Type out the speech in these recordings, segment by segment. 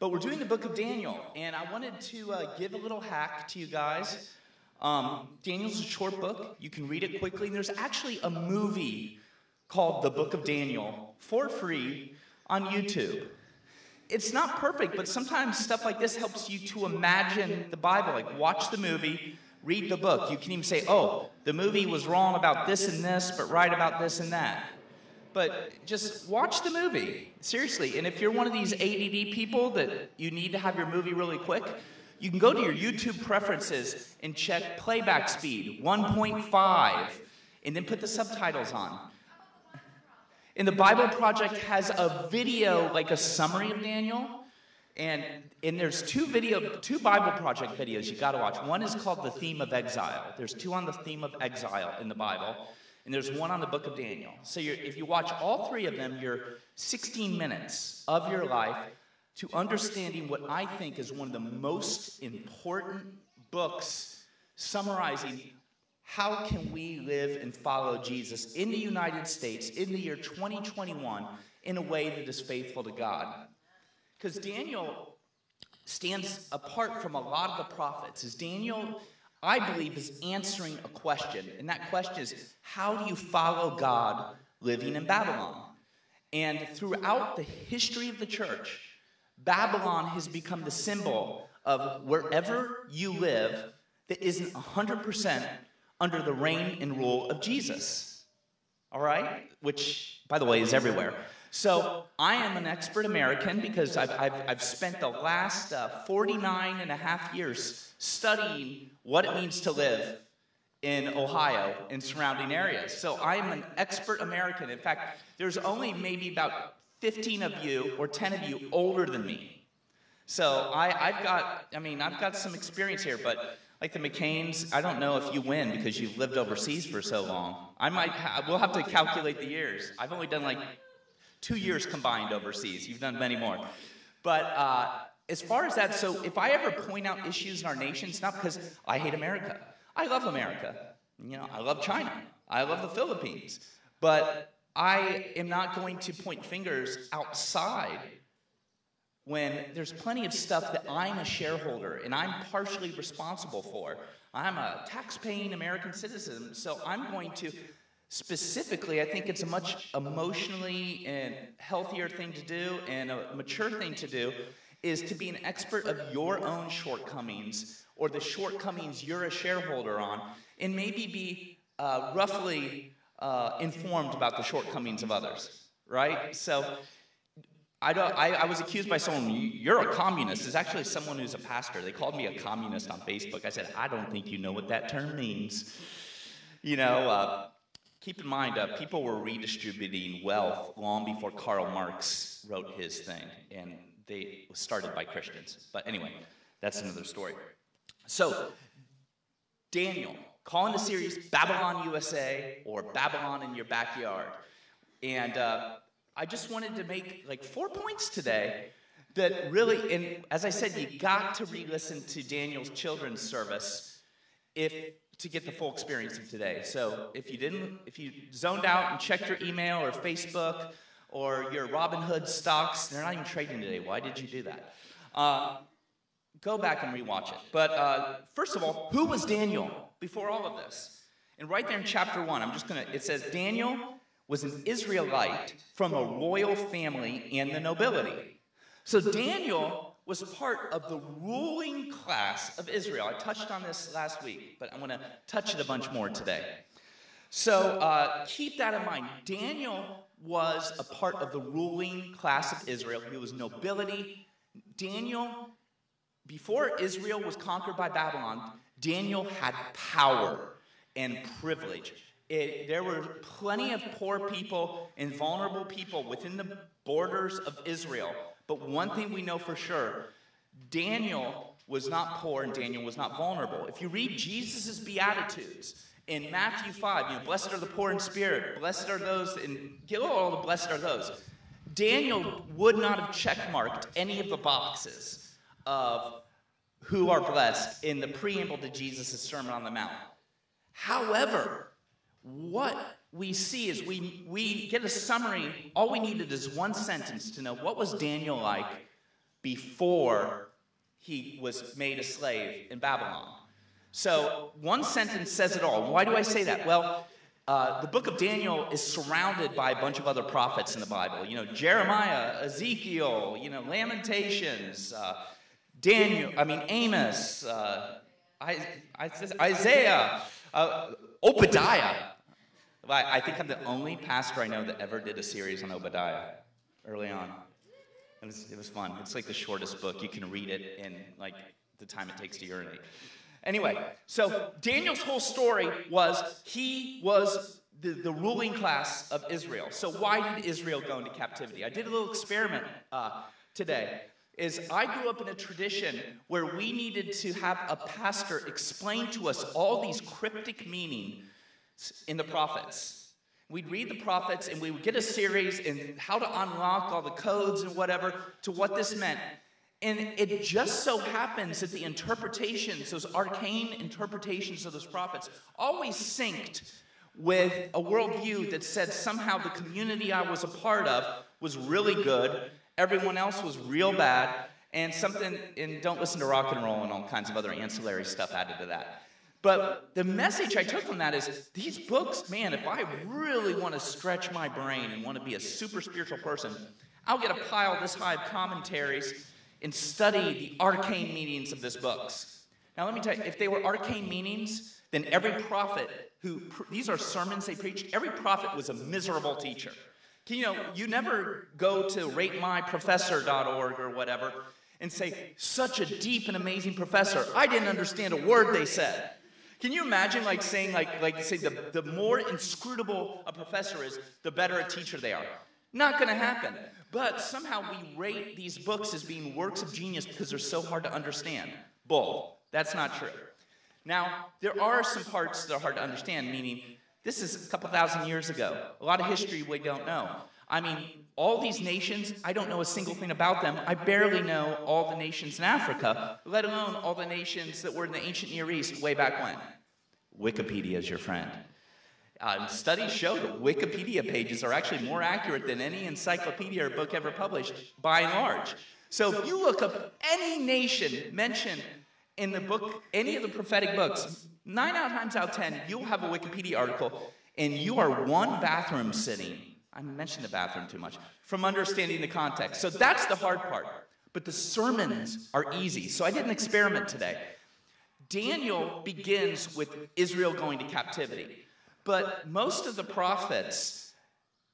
But we're doing the book of Daniel, and I wanted to uh, give a little hack to you guys. Um, Daniel's a short book. You can read it quickly. There's actually a movie called The Book of Daniel for free on YouTube. It's not perfect, but sometimes stuff like this helps you to imagine the Bible. Like, watch the movie, read the book. You can even say, oh, the movie was wrong about this and this, but right about this and that. But just watch the movie, seriously. And if you're one of these ADD people that you need to have your movie really quick, you can go to your YouTube preferences and check playback speed 1.5 and then put the subtitles on. And the Bible Project has a video, like a summary of Daniel. And, and there's two video, two Bible Project videos you got to watch. One is called The Theme of Exile. There's two on the theme of exile in the Bible, and there's one on the Book of Daniel. So if you watch all three of them, you're 16 minutes of your life to understanding what I think is one of the most important books summarizing how can we live and follow Jesus in the United States in the year 2021 in a way that is faithful to God. Because Daniel stands apart from a lot of the prophets. As Daniel, I believe, is answering a question, and that question is how do you follow God living in Babylon? And throughout the history of the church, Babylon has become the symbol of wherever you live that isn't 100% under the reign and rule of Jesus. All right? Which, by the way, is everywhere. So I am an expert American because I've, I've, I've spent the last uh, 49 and a half years studying what it means to live in Ohio and surrounding areas. So I am an expert American. In fact, there's only maybe about 15 of you or 10 of you older than me. So I, I've got, I mean, I've got some experience here, but like the McCains, I don't know if you win because you've lived overseas for so long. I might, ha- we'll have to calculate the years. I've only done like two years combined overseas. You've done many more. But uh, as far as that, so if I ever point out issues in our nation, it's not because I hate America. I love America. You know, I love China. I love the Philippines. But I am not going to point fingers outside when there's plenty of stuff that I'm a shareholder and I'm partially responsible for. I'm a tax-paying American citizen, so I'm going to specifically, I think it's a much emotionally and healthier thing to do and a mature thing to do is to be an expert of your own shortcomings or the shortcomings you're a shareholder on and maybe be uh, roughly uh, informed about the shortcomings of others, right? So I, don't, I, I, was accused by someone, you're a communist. It's actually someone who's a pastor. They called me a communist on Facebook. I said, I don't think you know what that term means. You know, uh, keep in mind, uh, people were redistributing wealth long before Karl Marx wrote his thing, and they was started by Christians. But anyway, that's another story. So, Daniel, calling the series Babylon USA or Babylon in Your Backyard. And uh, I just wanted to make like four points today that really, and as I said, you got to re listen to Daniel's children's service if to get the full experience of today. So if you didn't, if you zoned out and checked your email or Facebook or your Robinhood stocks, they're not even trading today. Why did you do that? Uh, go back and rewatch it. But uh, first of all, who was Daniel before all of this? And right there in chapter one, I'm just to, it says, Daniel was an Israelite from a royal family and the nobility. So Daniel was part of the ruling class of Israel. I touched on this last week, but I'm going to touch it a bunch more today. So uh, keep that in mind. Daniel was a part of the ruling class of Israel. He was nobility. Daniel before Israel was conquered by Babylon, Daniel had power and privilege. It, there were plenty of poor people and vulnerable people within the borders of Israel. But one thing we know for sure Daniel was not poor and Daniel was not vulnerable. If you read Jesus' Beatitudes in Matthew 5, you know, blessed are the poor in spirit, blessed are those, and get oh, all the blessed are those. Daniel would not have checkmarked any of the boxes of who are blessed in the preamble to Jesus' Sermon on the Mount. However, what we see is we, we get a summary. All we needed is one sentence to know what was Daniel like before he was made a slave in Babylon. So one sentence says it all. Why do I say that? Well, uh, the book of Daniel is surrounded by a bunch of other prophets in the Bible. You know, Jeremiah, Ezekiel, you know, Lamentations, uh, Daniel, I mean, Amos, uh, Isaiah, uh, Obadiah. I think I'm the only pastor I know that ever did a series on Obadiah early on. It was, it was fun. It's like the shortest book. You can read it in like the time it takes to urinate. Anyway, so Daniel's whole story was he was the, the ruling class of Israel. So why did Israel go into captivity? I did a little experiment uh, today. Is I grew up in a tradition where we needed to have a pastor explain to us all these cryptic meanings in the prophets. We'd read the prophets and we would get a series in how to unlock all the codes and whatever to what this meant. And it just so happens that the interpretations, those arcane interpretations of those prophets, always synced with a worldview that said somehow the community I was a part of was really good, everyone else was real bad, and something, and don't listen to rock and roll and all kinds of other ancillary stuff added to that. But the message I took from that is these books, man, if I really want to stretch my brain and want to be a super spiritual person, I'll get a pile this high of commentaries and study the arcane meanings of these books. Now, let me tell you, if they were arcane meanings, then every prophet who, these are sermons they preached, every prophet was a miserable teacher. You know, you never go to ratemyprofessor.org or whatever and say, such a deep and amazing professor. I didn't understand a word they said. Can you imagine like saying like like say the, the more inscrutable a professor is, the better a teacher they are? Not to happen. But somehow we rate these books as being works of genius because they're so hard to understand. Bull. That's not true. Now, there are some parts that are hard to understand, meaning this is a couple thousand years ago. A lot of history we don't know. I mean, all these nations, I don't know a single thing about them. I barely know all the nations in Africa, let alone all the nations that were in the ancient Near East way back when. Wikipedia is your friend. Uh, studies show that Wikipedia pages are actually more accurate than any encyclopedia or book ever published, by and large. So if you look up any nation mentioned in the book, any of the prophetic books, nine out of times out of ten, you'll have a Wikipedia article, and you are one bathroom sitting. I mentioned the bathroom too much. From understanding the context. So that's the hard part. But the sermons are easy. So I did an experiment today. Daniel begins with Israel going to captivity. But most of the prophets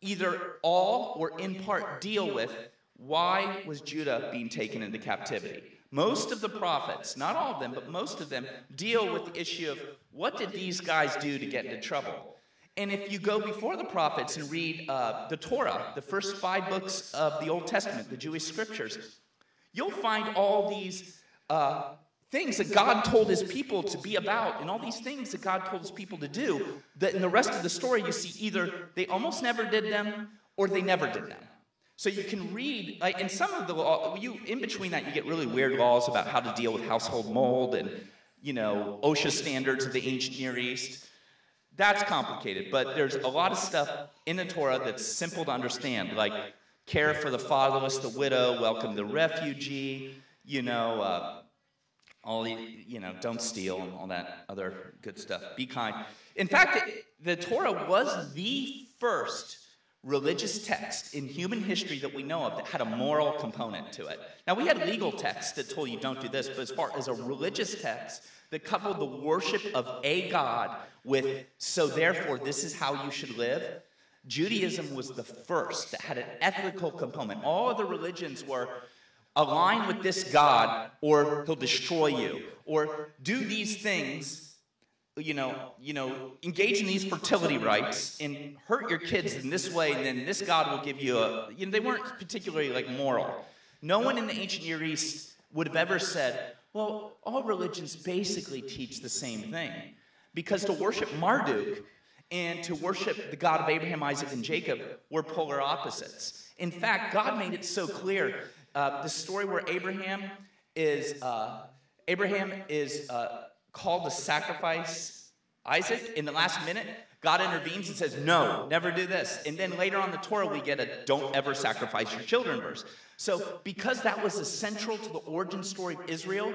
either all or in part deal with why was Judah being taken into captivity. Most of the prophets, not all of them, but most of them deal with the issue of what did these guys do to get into trouble. And if you go before the prophets and read uh, the Torah, the first five books of the Old Testament, the Jewish scriptures, you'll find all these uh, things that God told his people to be about and all these things that God told his people to do, that in the rest of the story you see either they almost never did them or they never did them. So you can read, like, in some of the law, you in between that you get really weird laws about how to deal with household mold and you know OSHA standards of the ancient Near East. That's complicated, but there's a lot of stuff in the Torah that's simple to understand, like care for the fatherless, the widow, welcome the refugee, you know, uh, all the, you know, don't steal and all that other good stuff. Be kind. In fact, the Torah was the first religious text in human history that we know of that had a moral component to it. Now, we had legal texts that told you don't do this, but as far as a religious text that coupled the worship of a God with, so therefore, this is how you should live, Judaism was the first that had an ethical component. All other religions were align with this God or he'll destroy you, or do these things, you know, you know, engage in these fertility rites and hurt your kids in this way, and then this God will give you a, you know, they weren't particularly like moral. No one in the ancient Near East would have ever said, well, all religions basically teach the same thing. Because to worship Marduk and to worship the God of Abraham, Isaac, and Jacob were polar opposites. In fact, God made it so clear uh, the story where Abraham is uh, Abraham is uh, called to sacrifice Isaac in the last minute. God intervenes and says, No, never do this. And then later on the Torah, we get a don't ever sacrifice your children verse. So, because that was essential to the origin story of Israel,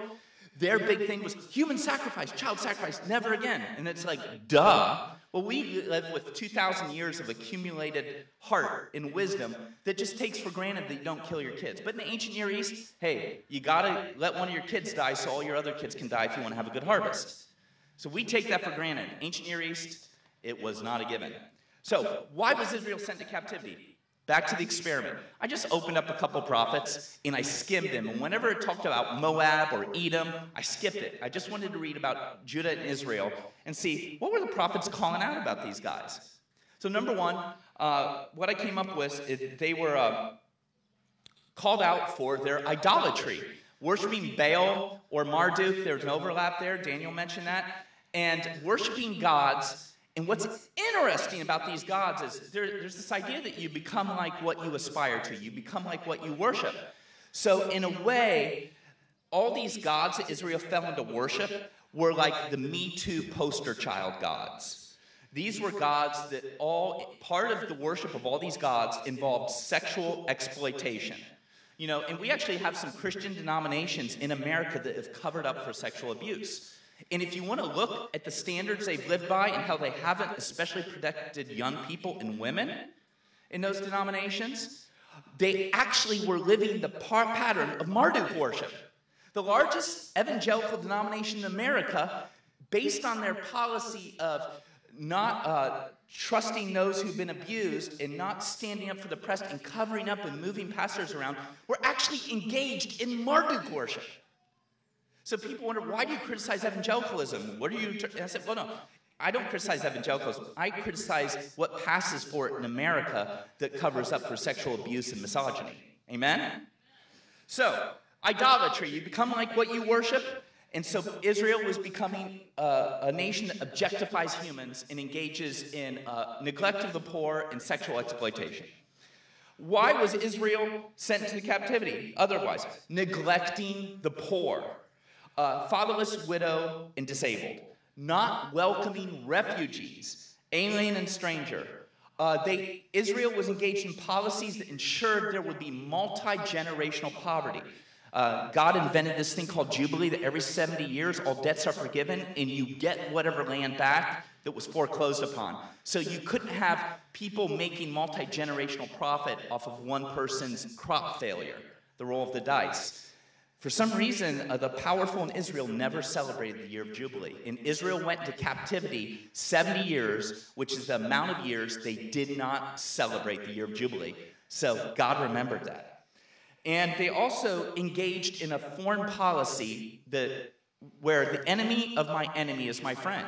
their big thing was human sacrifice, child sacrifice, never again. And it's like, duh. Well, we live with 2,000 years of accumulated heart and wisdom that just takes for granted that you don't kill your kids. But in the ancient Near East, hey, you gotta let one of your kids die so all your other kids can die if you wanna have a good harvest. So we take that for granted. Ancient Near East, it was not a given. So, why was Israel sent to captivity? Back to the experiment. I just opened up a couple prophets and I skimmed them. And whenever it talked about Moab or Edom, I skipped it. I just wanted to read about Judah and Israel and see what were the prophets calling out about these guys. So, number one, uh, what I came up with, is they were uh, called out for their idolatry, worshiping Baal or Marduk. There's an overlap there. Daniel mentioned that. And worshiping gods and what's interesting about these gods is there, there's this idea that you become like what you aspire to, you become like what you worship. So, in a way, all these gods that Israel fell into worship were like the Me Too poster child gods. These were gods that all, part of the worship of all these gods involved sexual exploitation. You know, and we actually have some Christian denominations in America that have covered up for sexual abuse. And if you want to look at the standards they've lived by and how they haven't especially protected young people and women in those denominations, they actually were living the pattern of Marduk worship. The largest evangelical denomination in America, based on their policy of not uh, trusting those who've been abused and not standing up for the press and covering up and moving pastors around, were actually engaged in Marduk worship. So people wonder, why do you criticize evangelicalism? What are you? I said, well, no, I don't criticize evangelicalism. I criticize what passes for it in America that covers up for sexual abuse and misogyny. Amen? So, idolatry, you become like what you worship. And so Israel was becoming uh, a nation that objectifies humans and engages in uh, neglect of the poor and sexual exploitation. Why was Israel sent to captivity otherwise? Neglecting the poor uh, fatherless, widow, and disabled, not welcoming refugees, alien and stranger. Uh, they, Israel was engaged in policies that ensured there would be multi generational poverty. Uh, God invented this thing called Jubilee that every 70 years all debts are forgiven and you get whatever land back that was foreclosed upon. So you couldn't have people making multi generational profit off of one person's crop failure, the roll of the dice. For some reason, uh, the powerful in Israel never celebrated the year of Jubilee. And Israel went into captivity 70 years, which is the amount of years they did not celebrate the year of Jubilee. So God remembered that. And they also engaged in a foreign policy that, where the enemy of my enemy is my friend.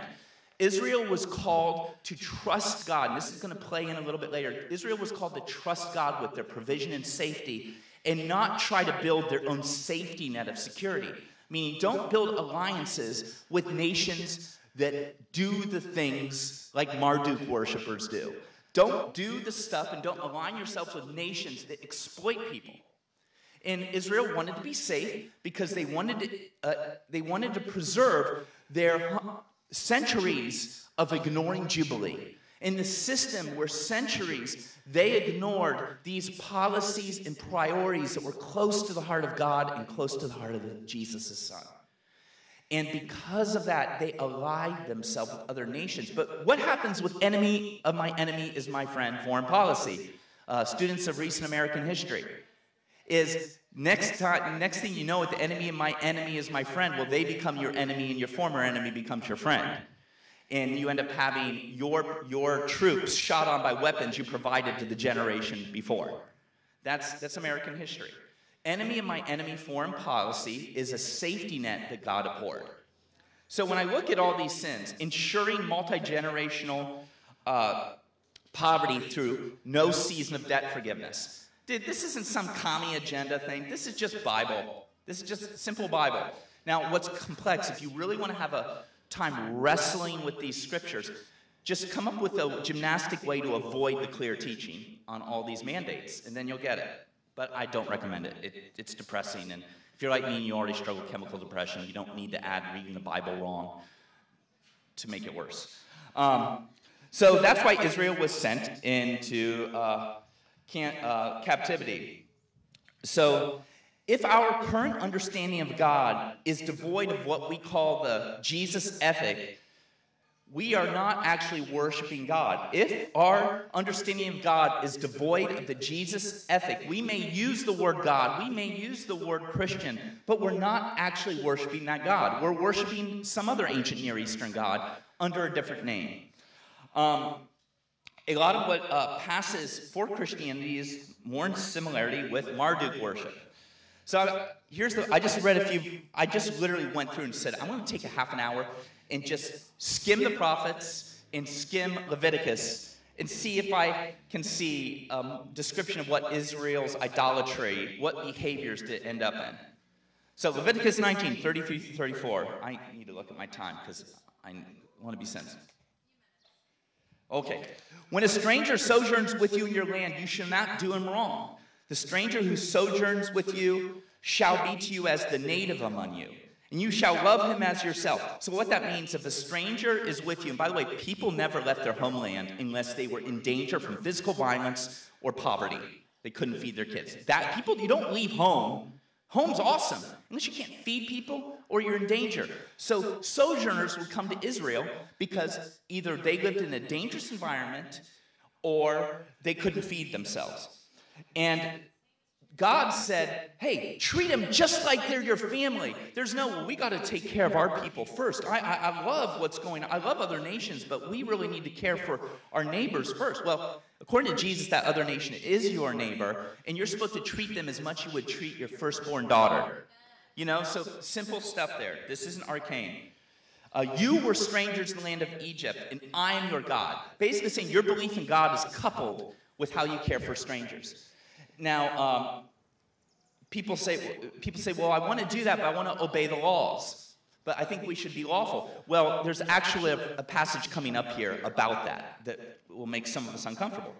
Israel was called to trust God. And this is going to play in a little bit later. Israel was called to trust God with their provision and safety and not try to build their own safety net of security. Meaning, don't build alliances with nations that do the things like Marduk worshippers do. Don't do the stuff and don't align yourselves with nations that exploit people. And Israel wanted to be safe because they wanted to, uh, they wanted to preserve their centuries of ignoring Jubilee in the system where centuries they ignored these policies and priorities that were close to the heart of God and close to the heart of Jesus' son. And because of that, they allied themselves with other nations. But what happens with enemy of my enemy is my friend foreign policy? Uh, students of recent American history is next time next thing you know the enemy of my enemy is my friend well they become your enemy and your former enemy becomes your friend and you end up having your, your troops shot on by weapons you provided to the generation before. That's, that's American history. Enemy of my enemy foreign policy is a safety net that God abhorred. So when I look at all these sins, ensuring multi generational uh, poverty through no season of debt forgiveness. Dude, this isn't some commie agenda thing. This is just Bible. This is just simple Bible. Now, what's complex, if you really want to have a time wrestling with these scriptures, just come up with a gymnastic way to avoid the clear teaching on all these mandates, and then you'll get it. But I don't recommend it. it it's depressing, and if you're like me and you already struggle with chemical depression, you don't need to add reading the Bible wrong to make it worse. Um, So that's why Israel was sent into uh, can, uh, captivity. So if our current understanding of God is devoid of what we call the Jesus ethic, we are not actually worshiping God. If our understanding of God is devoid of the Jesus ethic, we may use the word God, we may use the word Christian, but we're not actually worshiping that God. We're worshiping some other ancient Near Eastern God under a different name. Um, a lot of what uh, passes for Christianity is more in similarity with Marduk worship. So here's the. I just read a few. I just literally went through and said, I'm going to take a half an hour and just skim the prophets and skim Leviticus and see if I can see a um, description of what Israel's idolatry, what behaviors did end up in. So Leviticus 19, 33 through 34. I need to look at my time because I want to be sensitive. Okay. When a stranger sojourns with you in your land, you shall not do him wrong. The stranger who sojourns with you shall be to you as the native among you, and you shall love him as yourself. So, what that means, if a stranger is with you, and by the way, people never left their homeland unless they were in danger from physical violence or poverty. They couldn't feed their kids. That people, you don't leave home. Home's awesome, unless you can't feed people or you're in danger. So, sojourners would come to Israel because either they lived in a dangerous environment or they couldn't feed themselves. And God said, hey, treat them just like they're your family. There's no, we got to take care of our people first. I, I, I, love what's going on. I love other nations, but we really need to care for our neighbors first. Well, according to Jesus, that other nation is your neighbor, and you're supposed to treat them as much you would treat your firstborn daughter. You know, so simple stuff there. This isn't arcane. Uh, you were strangers in the land of Egypt, and I am your God. Basically saying your belief in God is coupled with how you care for strangers. Now, um, people say, people say, well, I want to do that, but I want to obey the laws. But I think we should be lawful. Well, there's actually a, a passage coming up here about that that will make some of us uncomfortable.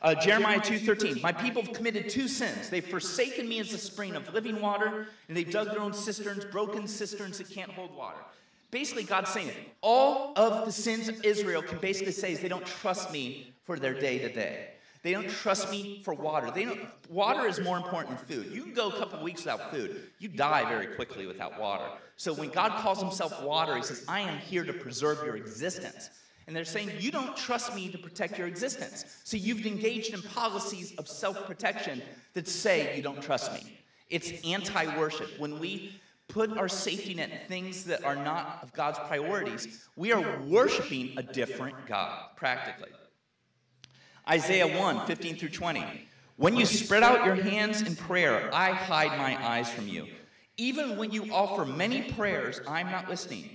Uh, Jeremiah 2.13, my people have committed two sins. They've forsaken me as a spring of living water, and they've dug their own cisterns, broken cisterns that can't hold water. Basically, God's saying all of the sins of Israel can basically say is they don't trust me for their day to day. They don't trust me for water. They don't, water is more important than food. You can go a couple weeks without food. You die very quickly without water. So when God calls himself water, he says, I am here to preserve your existence. And they're saying, You don't trust me to protect your existence. So you've engaged in policies of self protection that say you don't trust me. It's anti worship. When we put our safety net in things that are not of God's priorities, we are worshiping a different God, practically. Isaiah 1 15 through 20. When you spread out your hands in prayer, I hide my eyes from you. Even when you offer many prayers, I'm not listening.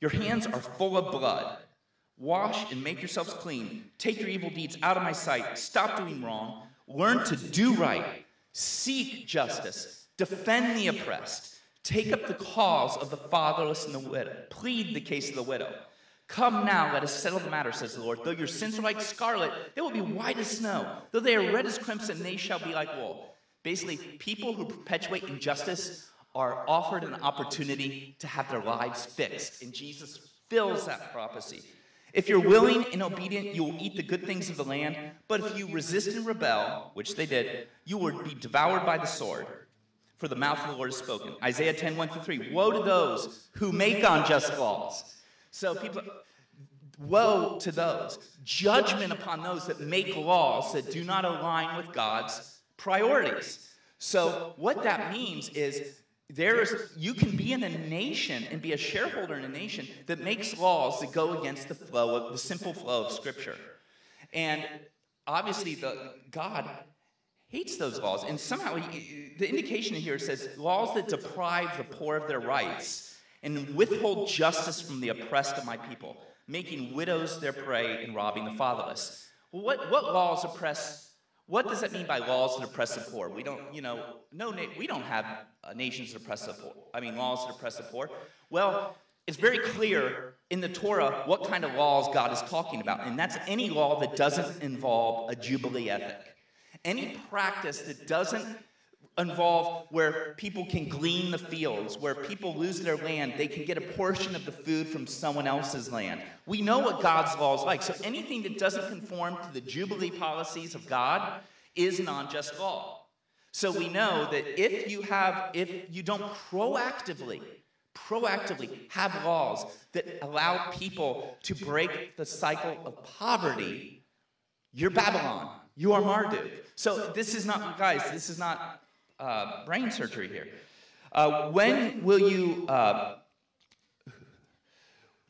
Your hands are full of blood. Wash and make yourselves clean. Take your evil deeds out of my sight. Stop doing wrong. Learn to do right. Seek justice. Defend the oppressed. Take up the cause of the fatherless and the widow. Plead the case of the widow. Come now, let us settle the matter, says the Lord. Though your sins are like scarlet, they will be white as snow. Though they are red as crimson, they shall be like wool. Basically, people who perpetuate injustice are offered an opportunity to have their lives fixed. And Jesus fills that prophecy. If you're willing and obedient, you will eat the good things of the land. But if you resist and rebel, which they did, you will be devoured by the sword. For the mouth of the Lord has spoken. Isaiah 10, 1 through 3. Woe to those who make unjust laws. So people, woe to those. Judgment upon those that make laws that do not align with God's priorities. So what that means is there is you can be in a nation and be a shareholder in a nation that makes laws that go against the flow of the simple flow of scripture. And obviously the god hates those laws. and somehow he, the indication here says laws that deprive the poor of their rights and withhold justice from the oppressed of my people making widows their prey and robbing the fatherless what, what laws oppress what does that mean by laws that oppress the poor? We don't, you know, no, we don't have uh, nations that oppress the poor. I mean, laws that oppress the poor. Well, it's very clear in the Torah what kind of laws God is talking about, and that's any law that doesn't involve a jubilee ethic, any practice that doesn't involve where people can glean the fields, where people lose their land, they can get a portion of the food from someone else's land. We know what God's law is like. So anything that doesn't conform to the Jubilee policies of God is an unjust law. So we know that if you have, if you don't proactively, proactively have laws that allow people to break the cycle of poverty, you're Babylon. You are Marduk. So this is not, guys, this is not uh, brain surgery here. Uh, when will you, uh,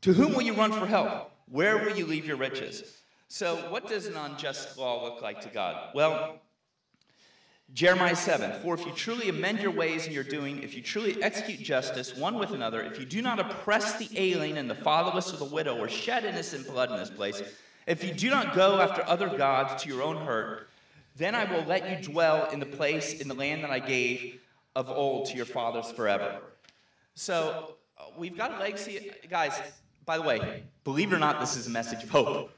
to whom will you run for help? Where will you leave your riches? So, what does an unjust law look like to God? Well, Jeremiah 7 For if you truly amend your ways in your doing, if you truly execute justice one with another, if you do not oppress the alien and the fatherless or the widow, or shed innocent blood in this place, if you do not go after other gods to your own hurt, then I will let you dwell in the place, in the land that I gave of old to your fathers forever. So uh, we've got a legacy. Guys, by the way, believe it or not, this is a message of hope.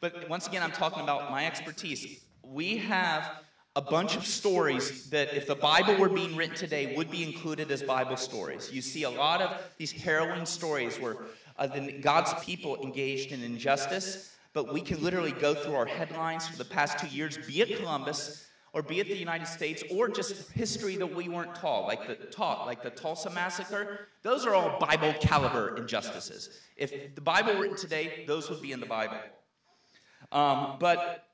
But once again, I'm talking about my expertise. We have a bunch of stories that, if the Bible were being written today, would be included as Bible stories. You see a lot of these harrowing stories where uh, the, God's people engaged in injustice but we can literally go through our headlines for the past two years, be it Columbus or be it the United States, or just history that we weren't taught, like the taught, like the Tulsa massacre. Those are all Bible caliber injustices. If the Bible were written today, those would be in the Bible. Um, but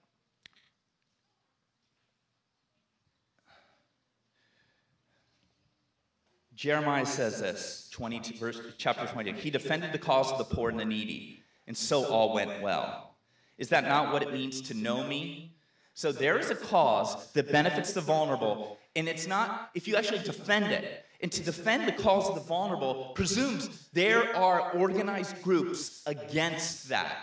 Jeremiah says this, 22, verse, chapter 20. He defended the cause of the poor and the needy, and so all went well. Is that not what it means to know me? So there is a cause that benefits the vulnerable, and it's not if you actually defend it. And to defend the cause of the vulnerable presumes there are organized groups against that.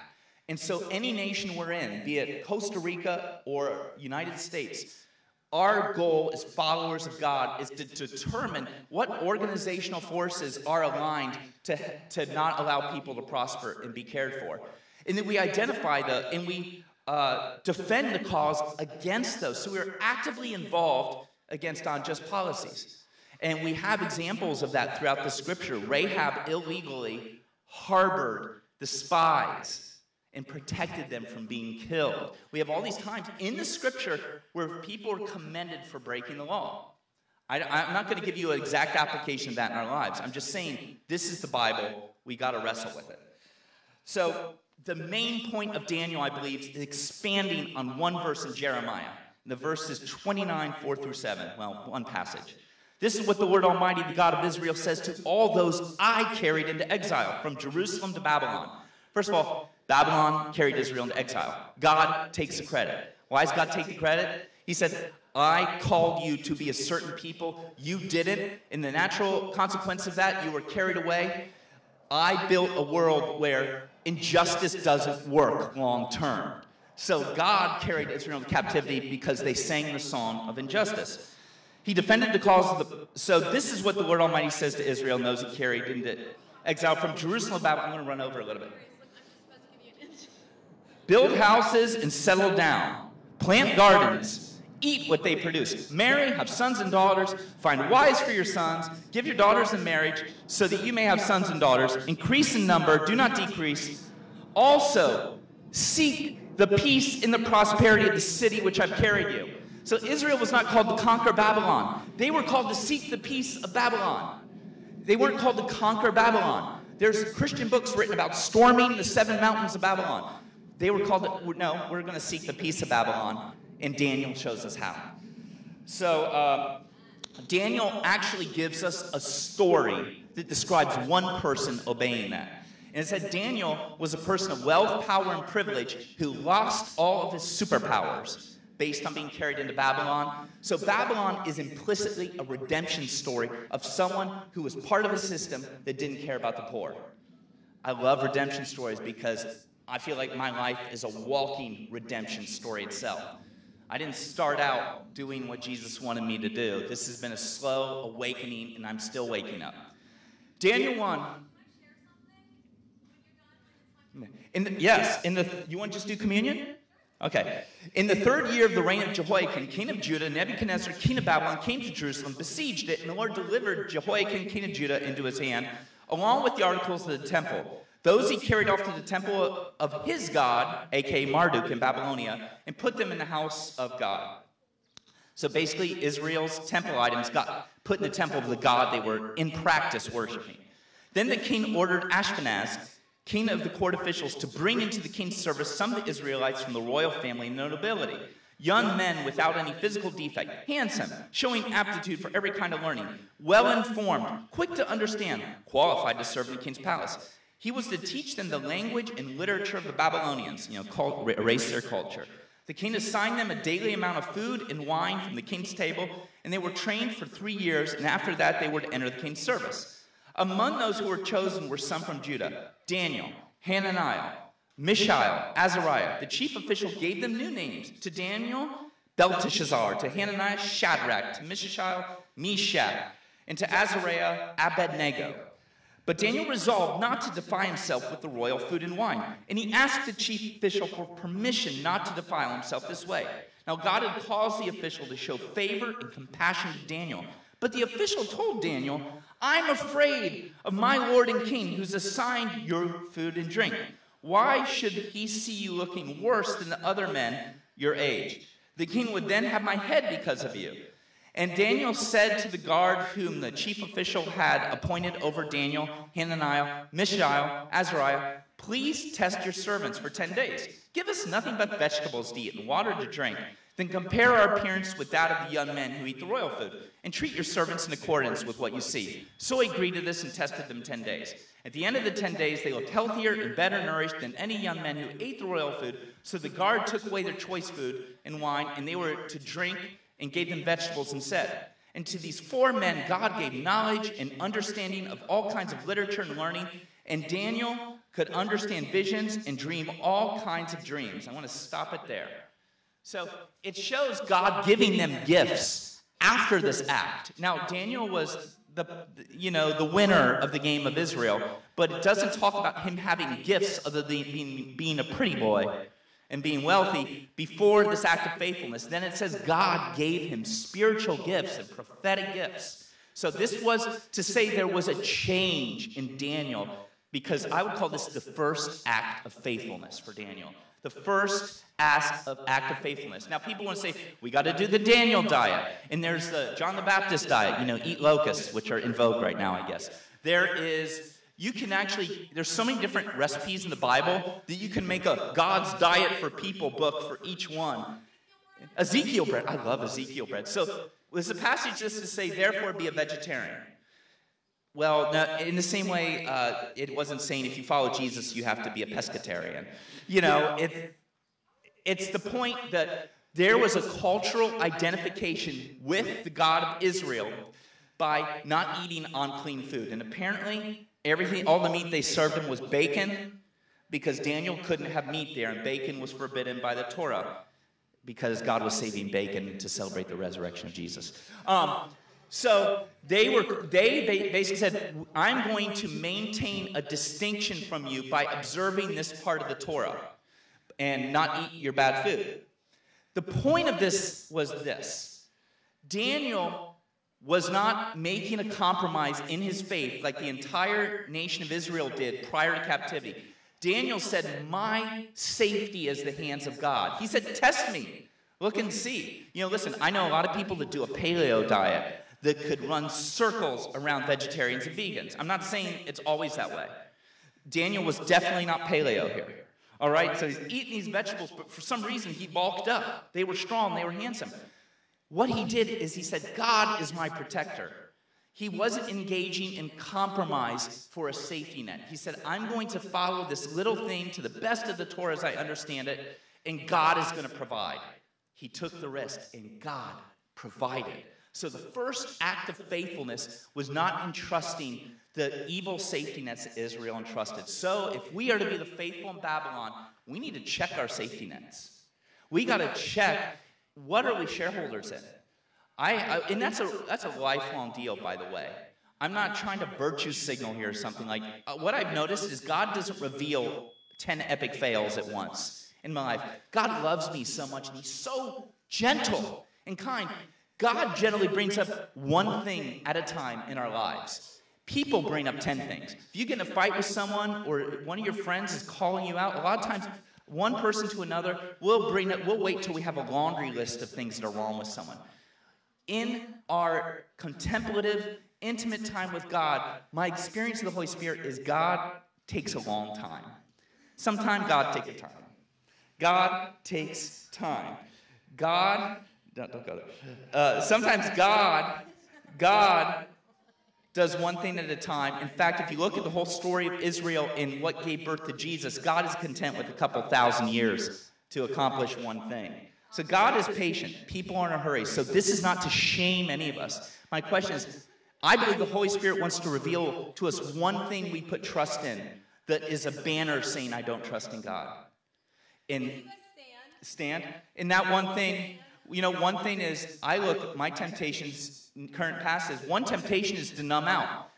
And so any nation we're in, be it Costa Rica or United States, our goal as followers of God is to determine what organizational forces are aligned to, to not allow people to prosper and be cared for. And then we identify the, and we uh, defend the cause against those. So we're actively involved against unjust policies. And we have examples of that throughout the scripture. Rahab illegally harbored the spies and protected them from being killed. We have all these times in the scripture where people are commended for breaking the law. I, am not going to give you an exact application of that in our lives. I'm just saying this is the Bible. We got to wrestle with it. So the main point of Daniel, I believe, is expanding on one verse in Jeremiah. The verse is 29, 4 through 7. Well, one passage. This is what the Lord Almighty, the God of Israel, says to all those I carried into exile from Jerusalem to Babylon. First of all, Babylon carried Israel into exile. God takes the credit. Why does God take the credit? He said, I called you to be a certain people. You didn't. In the natural consequence of that, you were carried away. I built a world where injustice doesn't work long term. So God carried Israel into captivity because they sang the song of injustice. He defended the cause of the. So this is what the Lord Almighty says to Israel and those he carried into exile from Jerusalem. About I'm going to run over a little bit. Build houses and settle down. Plant gardens eat what they produce. Marry, have sons and daughters, find wives for your sons, give your daughters in marriage, so that you may have sons and daughters. Increase in number, do not decrease. Also, seek the peace and the prosperity of the city which I've carried you. So Israel was not called to conquer Babylon. They were called to seek the peace of Babylon. They weren't called to conquer Babylon. There's Christian books written about storming the seven mountains of Babylon. They were called to, no, we're going to seek the peace of Babylon and Daniel shows us how. So, uh, Daniel actually gives us a story that describes one person obeying that. And it said Daniel was a person of wealth, power, and privilege who lost all of his superpowers based on being carried into Babylon. So, Babylon is implicitly a redemption story of someone who was part of a system that didn't care about the poor. I love redemption stories because I feel like my life is a walking redemption story itself. I didn't start out doing what Jesus wanted me to do. This has been a slow awakening, and I'm still waking up. Daniel 1. In the, yes, in the, you want to just do communion? Okay. In the third year of the reign of Jehoiakim, king of Judah, Nebuchadnezzar, king of Babylon, came to Jerusalem, besieged it, and the Lord delivered Jehoiakim, king of Judah, into his hand, along with the articles of the temple. Those he carried off to the temple of his God, aka Marduk in Babylonia, and put them in the house of God. So basically, Israel's temple items got put in the temple of the God they were in practice worshiping. Then the king ordered Ashpenaz, king of the court officials, to bring into the king's service some of the Israelites from the royal family and nobility. Young men without any physical defect, handsome, showing aptitude for every kind of learning, well informed, quick to understand, qualified to serve in the king's palace. He was to teach them the language and literature of the Babylonians, you know, erase their culture. The king assigned them a daily amount of food and wine from the king's table, and they were trained for three years, and after that they were to enter the king's service. Among those who were chosen were some from Judah Daniel, Hananiah, Mishael, Azariah. The chief official gave them new names. To Daniel, Belteshazzar. To Hananiah, Shadrach. To Mishael, Meshach. And to Azariah, Abednego. But Daniel resolved not to defile himself with the royal food and wine. And he asked the chief official for permission not to defile himself this way. Now, God had caused the official to show favor and compassion to Daniel. But the official told Daniel, I'm afraid of my Lord and King who's assigned your food and drink. Why should he see you looking worse than the other men your age? The king would then have my head because of you. And Daniel said to the guard whom the chief official had appointed over Daniel, Hananiah, Mishael, Azariah, please test your servants for 10 days. Give us nothing but vegetables to eat and water to drink. Then compare our appearance with that of the young men who eat the royal food, and treat your servants in accordance with what you see. So he agreed to this and tested them 10 days. At the end of the 10 days, they looked healthier and better nourished than any young men who ate the royal food. So the guard took away their choice food and wine, and they were to drink and gave them vegetables instead. And to these four men, God gave knowledge and understanding of all kinds of literature and learning. And Daniel could understand visions and dream all kinds of dreams. I want to stop it there. So it shows God giving them gifts after this act. Now, Daniel was the you know the winner of the game of Israel, but it doesn't talk about him having gifts other than being, being a pretty boy and being wealthy before this act of faithfulness. Then it says God gave him spiritual gifts and prophetic gifts. So this was to say there was a change in Daniel because I would call this the first act of faithfulness for Daniel. The first act of, act of faithfulness. Now, people want to say, we got to do the Daniel diet. And there's the John the Baptist diet, you know, eat locusts, which are in vogue right now, I guess. There is you can actually, there's so many different recipes in the Bible that you can make a God's diet for people book for each one. Ezekiel bread, I love Ezekiel bread. So, was the passage just to say, therefore be a vegetarian? Well, no, in the same way, uh, it wasn't saying if you follow Jesus, you have to be a pescatarian. You know, it, it's the point that there was a cultural identification with the God of Israel by not eating unclean food. And apparently, Everything, all the meat they served him was bacon because Daniel couldn't have meat there, and bacon was forbidden by the Torah because God was saving bacon to celebrate the resurrection of Jesus. Um, so they were they, they basically said, "I'm going to maintain a distinction from you by observing this part of the Torah and not eat your bad food." The point of this was this: Daniel was not making a compromise in his faith like the entire nation of Israel did prior to captivity. Daniel said, My safety is the hands of God. He said, Test me. Look and see. You know, listen, I know a lot of people that do a paleo diet that could run circles around vegetarians and vegans. I'm not saying it's always that way. Daniel was definitely not paleo here. All right, so he's eating these vegetables, but for some reason he bulked up. They were strong, they were handsome. What he did is he said, God is my protector. He wasn't engaging in compromise for a safety net. He said, I'm going to follow this little thing to the best of the Torah as I understand it, and God is going to provide. He took the risk, and God provided. So the first act of faithfulness was not entrusting the evil safety nets that Israel entrusted. So if we are to be the faithful in Babylon, we need to check our safety nets. We got to check what are we shareholders in? I, I, and that's a that's a lifelong deal, by the way. I'm not trying to virtue signal here or something like. Uh, what I've noticed is God doesn't reveal ten epic fails at once in my life. God loves me so much, and He's so gentle and kind. God generally brings up one thing at a time in our lives. People bring up 10 things. If you get in a fight with someone or one of your friends is calling you out, a lot of times one person to another, we'll bring it, we'll wait till we have a laundry list of things that are wrong with someone. In our contemplative, intimate time with God, my experience of the Holy Spirit is God takes a long time. Sometimes God takes time. God takes time. God, don't, don't go there. Uh, sometimes God, God does one thing at a time. In fact, if you look at the whole story of Israel and what gave birth to Jesus, God is content with a couple thousand years to accomplish one thing. So God is patient. People are in a hurry. So this is not to shame any of us. My question is I believe the Holy Spirit wants to reveal to us one thing we put trust in that is a banner saying, I don't trust in God. And stand. And that one thing, you know, one thing is I look, my temptations, current past is one temptation is to numb out.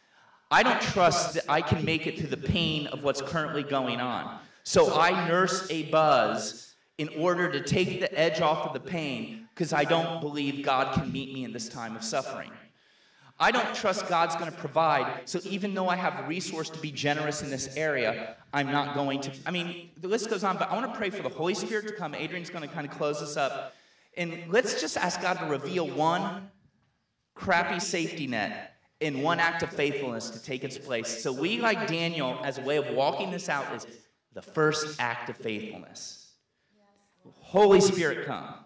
I don't trust that I can make it through the pain of what's currently going on. So I nurse a buzz in order to take the edge off of the pain because I don't believe God can meet me in this time of suffering. I don't trust God's going to provide. So even though I have resource to be generous in this area, I'm not going to. I mean, the list goes on, but I want to pray for the Holy Spirit to come. Adrian's going to kind of close us up. And let's just ask God to reveal one crappy safety net in one act of faithfulness to take its place. So we, like Daniel, as a way of walking this out, is the first act of faithfulness. Holy Spirit, come.